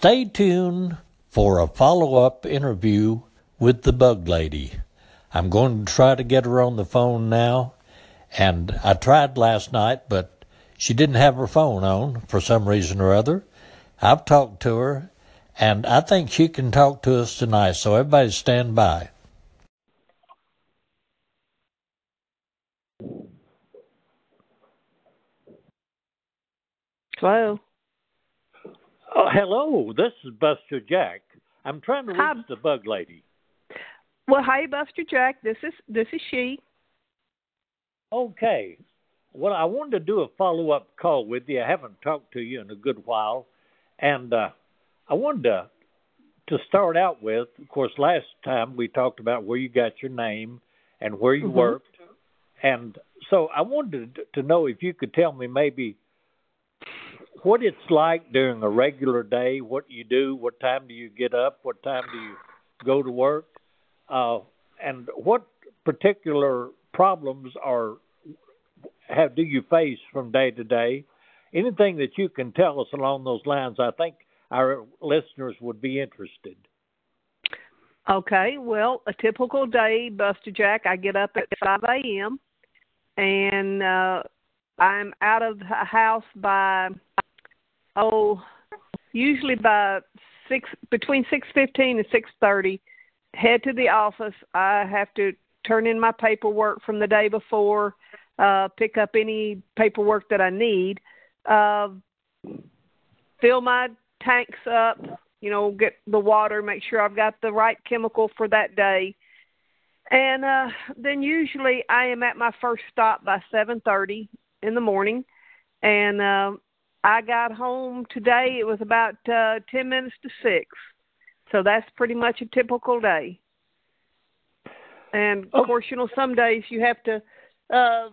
Stay tuned for a follow up interview with the bug lady. I'm going to try to get her on the phone now, and I tried last night, but she didn't have her phone on for some reason or other. I've talked to her, and I think she can talk to us tonight, so everybody stand by. Hello. Hello, this is Buster Jack. I'm trying to reach Hi. the bug lady. Well, hi, Buster Jack. This is this is she. Okay. Well, I wanted to do a follow up call with you. I haven't talked to you in a good while, and uh, I wanted to to start out with. Of course, last time we talked about where you got your name and where you mm-hmm. worked, and so I wanted to know if you could tell me maybe what it's like during a regular day, what you do, what time do you get up, what time do you go to work, uh, and what particular problems are have do you face from day to day? Anything that you can tell us along those lines, I think our listeners would be interested. Okay, well, a typical day, Buster Jack, I get up at 5 a.m. and uh, I'm out of the house by oh, usually by six between six fifteen and six thirty. Head to the office. I have to turn in my paperwork from the day before, uh, pick up any paperwork that I need, uh, fill my tanks up, you know, get the water, make sure I've got the right chemical for that day. And uh then usually I am at my first stop by 7:30 in the morning and uh I got home today. It was about uh, 10 minutes to 6. So that's pretty much a typical day. And of oh. course, you know, some days you have to, uh,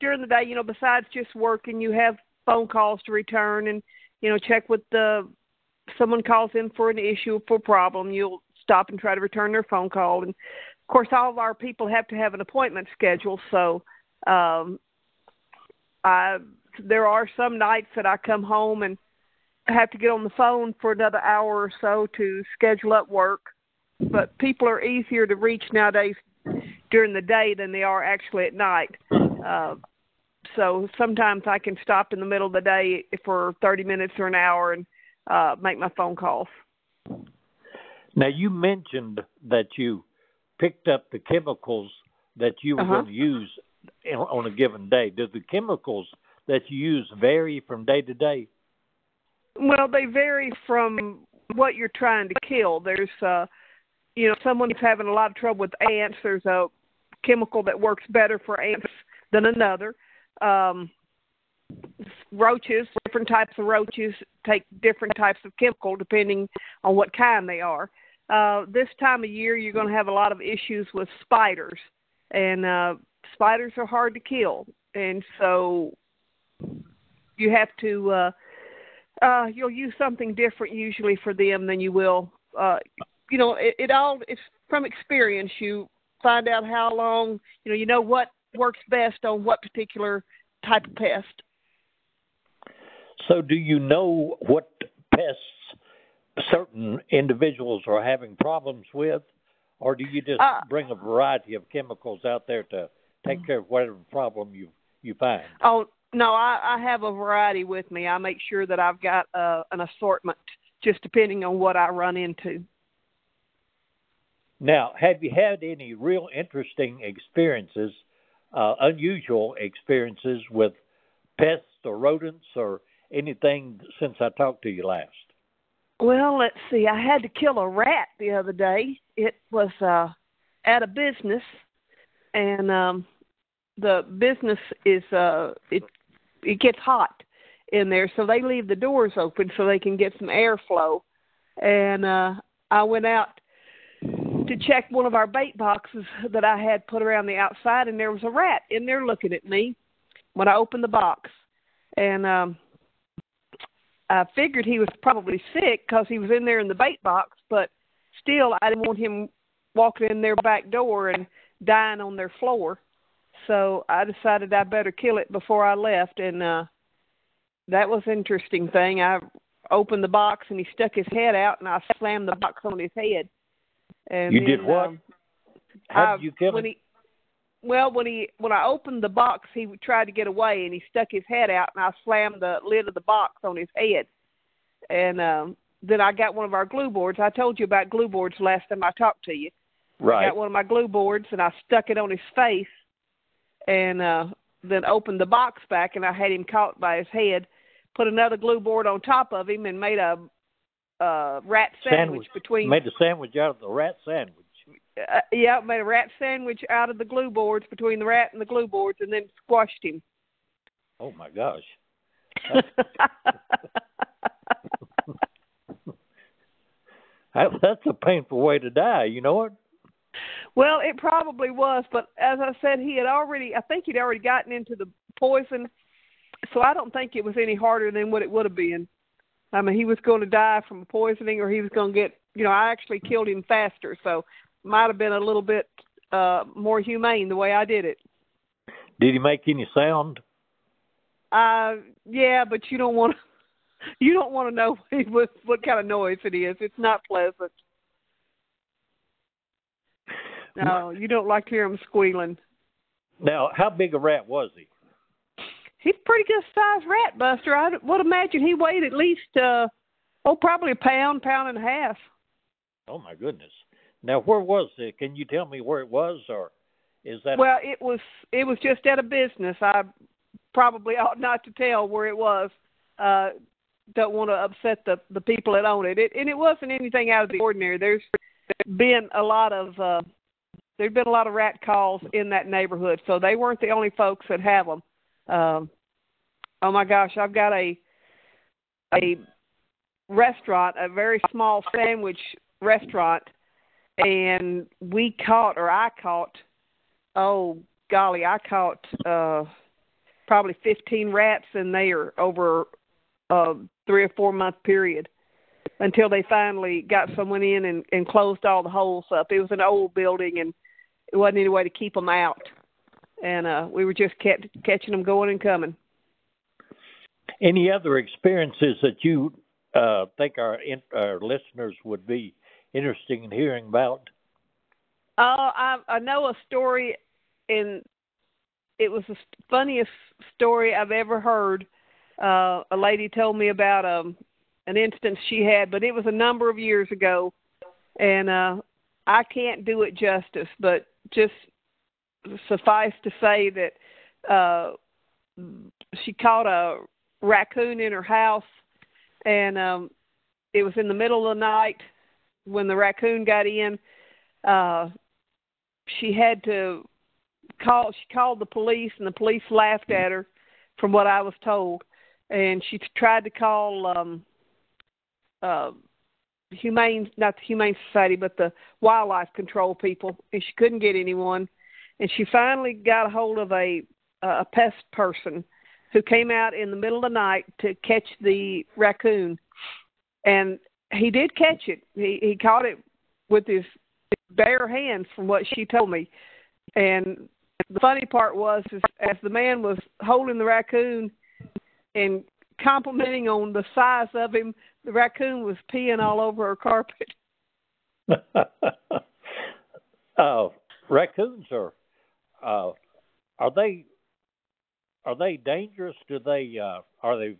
during the day, you know, besides just working, you have phone calls to return and, you know, check with the, someone calls in for an issue, for a problem, you'll stop and try to return their phone call. And of course, all of our people have to have an appointment schedule. So, um, I there are some nights that I come home and have to get on the phone for another hour or so to schedule up work. But people are easier to reach nowadays during the day than they are actually at night. Uh, so sometimes I can stop in the middle of the day for 30 minutes or an hour and uh, make my phone calls. Now you mentioned that you picked up the chemicals that you were uh-huh. going to use on a given day. Does the chemicals that you use vary from day to day? Well, they vary from what you're trying to kill. There's, uh, you know, someone's having a lot of trouble with ants. There's a chemical that works better for ants than another. Um, roaches, different types of roaches take different types of chemical depending on what kind they are. Uh, this time of year, you're going to have a lot of issues with spiders, and uh, spiders are hard to kill. And so you have to uh uh you'll use something different usually for them than you will uh you know it, it all it's from experience. You find out how long you know you know what works best on what particular type of pest. So do you know what pests certain individuals are having problems with? Or do you just uh, bring a variety of chemicals out there to take care of whatever problem you you find? Oh no, I, I have a variety with me. I make sure that I've got uh, an assortment, just depending on what I run into. Now, have you had any real interesting experiences, uh, unusual experiences with pests or rodents or anything since I talked to you last? Well, let's see. I had to kill a rat the other day. It was uh, at a business, and um, the business is uh, it it gets hot in there, so they leave the doors open so they can get some airflow. And uh, I went out to check one of our bait boxes that I had put around the outside, and there was a rat in there looking at me when I opened the box. And um, I figured he was probably sick because he was in there in the bait box, but still, I didn't want him walking in their back door and dying on their floor so I decided I better kill it before I left, and uh, that was an interesting thing. I opened the box and he stuck his head out and I slammed the box on his head. And you then, did what? Um, How I, did you kill him? he well when he when I opened the box he tried to get away and he stuck his head out and I slammed the lid of the box on his head. And um then I got one of our glue boards. I told you about glue boards last time I talked to you. I right. got one of my glue boards and I stuck it on his face and uh then opened the box back and I had him caught by his head, put another glue board on top of him and made a uh rat sandwich, between Made a sandwich out of the rat sandwich. uh, yeah, made a rat sandwich out of the glue boards between the rat and the glue boards and then squashed him. Oh my gosh. That's a painful way to die, you know it? Well, it probably was, but as I said, he had already I think he'd already gotten into the poison, so I don't think it was any harder than what it would have been. I mean, he was going to die from poisoning, or he was going to get. You know, I actually killed him faster, so might have been a little bit uh more humane the way I did it. Did he make any sound? Uh, yeah, but you don't want to. You don't want to know what what kind of noise it is. It's not pleasant. No, you don't like to hear him squealing. Now, how big a rat was he? He's a pretty good sized rat, Buster. I would imagine he weighed at least uh oh probably a pound, pound and a half. Oh my goodness. Now, where was it? Can you tell me where it was, or is that? Well, it was it was just at a business. I probably ought not to tell where it was. Uh don't want to upset the the people that own it. it. And it wasn't anything out of the ordinary. There's been a lot of uh there've been a lot of rat calls in that neighborhood, so they weren't the only folks that have them. Um oh my gosh, I've got a a restaurant, a very small sandwich restaurant and we caught or I caught oh golly, I caught uh probably 15 rats in there over a three or four month period until they finally got someone in and, and closed all the holes up. It was an old building and it wasn't any way to keep them out. And uh we were just kept catching them going and coming. Any other experiences that you uh, think our, in, our listeners would be interested in hearing about? Uh, I I know a story, and it was the funniest story I've ever heard. Uh, a lady told me about um an instance she had, but it was a number of years ago, and uh, I can't do it justice. But just suffice to say that uh, she caught a raccoon in her house, and um, it was in the middle of the night when the raccoon got in. Uh, she had to call she called the police and the police laughed at her from what I was told and she tried to call um uh humane not the humane society but the wildlife control people and she couldn't get anyone. And she finally got a hold of a a pest person who came out in the middle of the night to catch the raccoon. And he did catch it. He he caught it with his bare hands from what she told me. And the funny part was is as the man was holding the raccoon and complimenting on the size of him, the raccoon was peeing all over her carpet. uh, raccoons are uh, are they are they dangerous? Do they uh, are they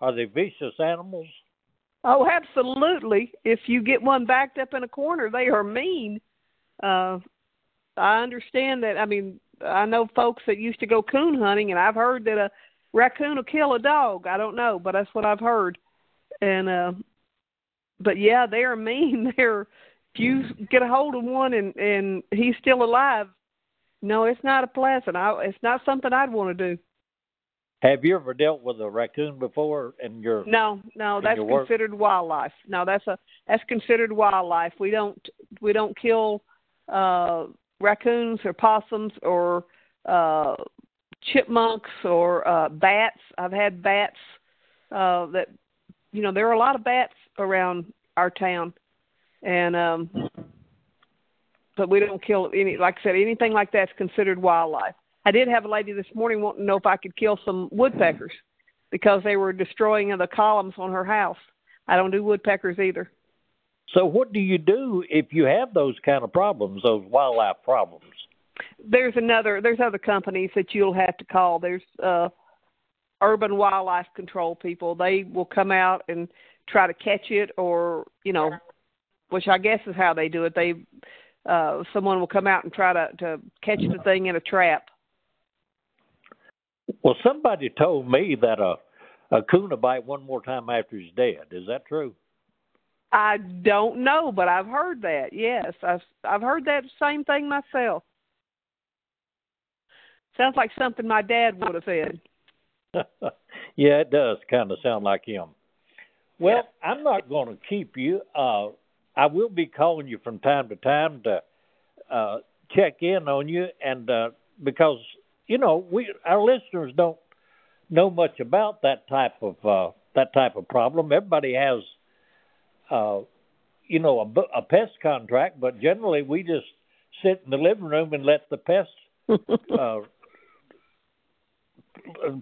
are they vicious animals? Oh, absolutely. If you get one backed up in a corner, they are mean. Uh I understand that. I mean, I know folks that used to go coon hunting and I've heard that a raccoon will kill a dog. I don't know, but that's what I've heard. And uh but yeah, they are mean. They're if you get a hold of one and and he's still alive, no, it's not a pleasant. I it's not something I'd want to do. Have you ever dealt with a raccoon before in your No, no, that's considered wildlife. No, that's a that's considered wildlife. We don't we don't kill uh raccoons or possums or uh chipmunks or uh bats. I've had bats uh that you know, there are a lot of bats around our town and um but we don't kill any like I said, anything like that's considered wildlife. I did have a lady this morning wanting to know if I could kill some woodpeckers because they were destroying the columns on her house. I don't do woodpeckers either. So what do you do if you have those kind of problems, those wildlife problems? There's another there's other companies that you'll have to call. There's uh urban wildlife control people. They will come out and try to catch it or, you know, which I guess is how they do it. They uh someone will come out and try to to catch the thing in a trap. Well, somebody told me that a a coon will bite one more time after he's dead. Is that true? I don't know, but I've heard that. Yes, I've I've heard that same thing myself. Sounds like something my dad would have said. yeah, it does kind of sound like him. Well, yeah. I'm not going to keep you. Uh, I will be calling you from time to time to uh, check in on you, and uh, because you know we our listeners don't know much about that type of uh, that type of problem. Everybody has, uh, you know, a, a pest contract, but generally we just sit in the living room and let the pests uh,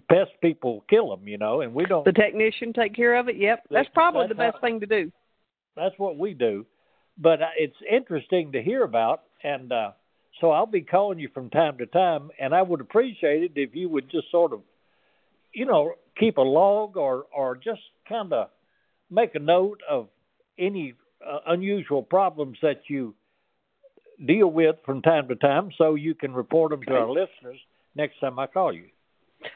pest people kill them, you know, and we don't. The technician take care of it. Yep, that's probably that's the best how, thing to do. That's what we do, but uh, it's interesting to hear about, and uh, so I'll be calling you from time to time, and I would appreciate it if you would just sort of, you know, keep a log or or just kind of make a note of any uh, unusual problems that you deal with from time to time, so you can report them to our listeners next time I call you.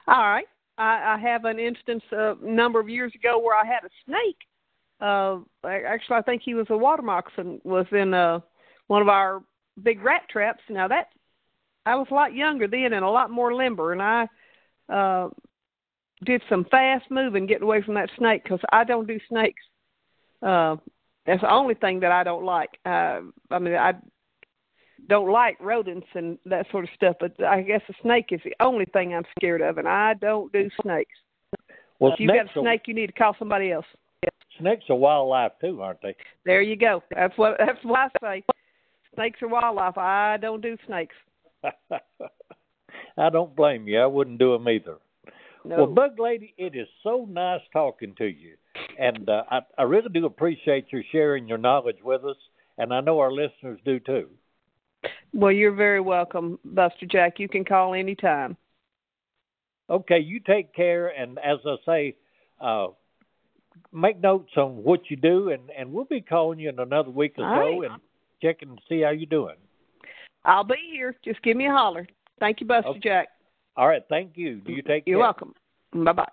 All right. I, I have an instance a number of years ago where I had a snake. Uh, actually, I think he was a water moccasin. Was in uh, one of our big rat traps. Now that I was a lot younger then and a lot more limber, and I uh, did some fast moving getting away from that snake because I don't do snakes. Uh, that's the only thing that I don't like. Uh, I mean, I don't like rodents and that sort of stuff, but I guess a snake is the only thing I'm scared of, and I don't do snakes. Well, if you've got a snake, you need to call somebody else. Snakes are wildlife too, aren't they? There you go. That's what that's what I say. Snakes are wildlife. I don't do snakes. I don't blame you. I wouldn't do them either. No. Well, Bug Lady, it is so nice talking to you, and uh, I, I really do appreciate your sharing your knowledge with us, and I know our listeners do too. Well, you're very welcome, Buster Jack. You can call anytime. Okay, you take care, and as I say, uh, make notes on what you do, and, and we'll be calling you in another week or so right. and checking to see how you're doing. I'll be here. Just give me a holler. Thank you, Buster okay. Jack. All right, thank you. Do you take You're care? welcome. Bye bye.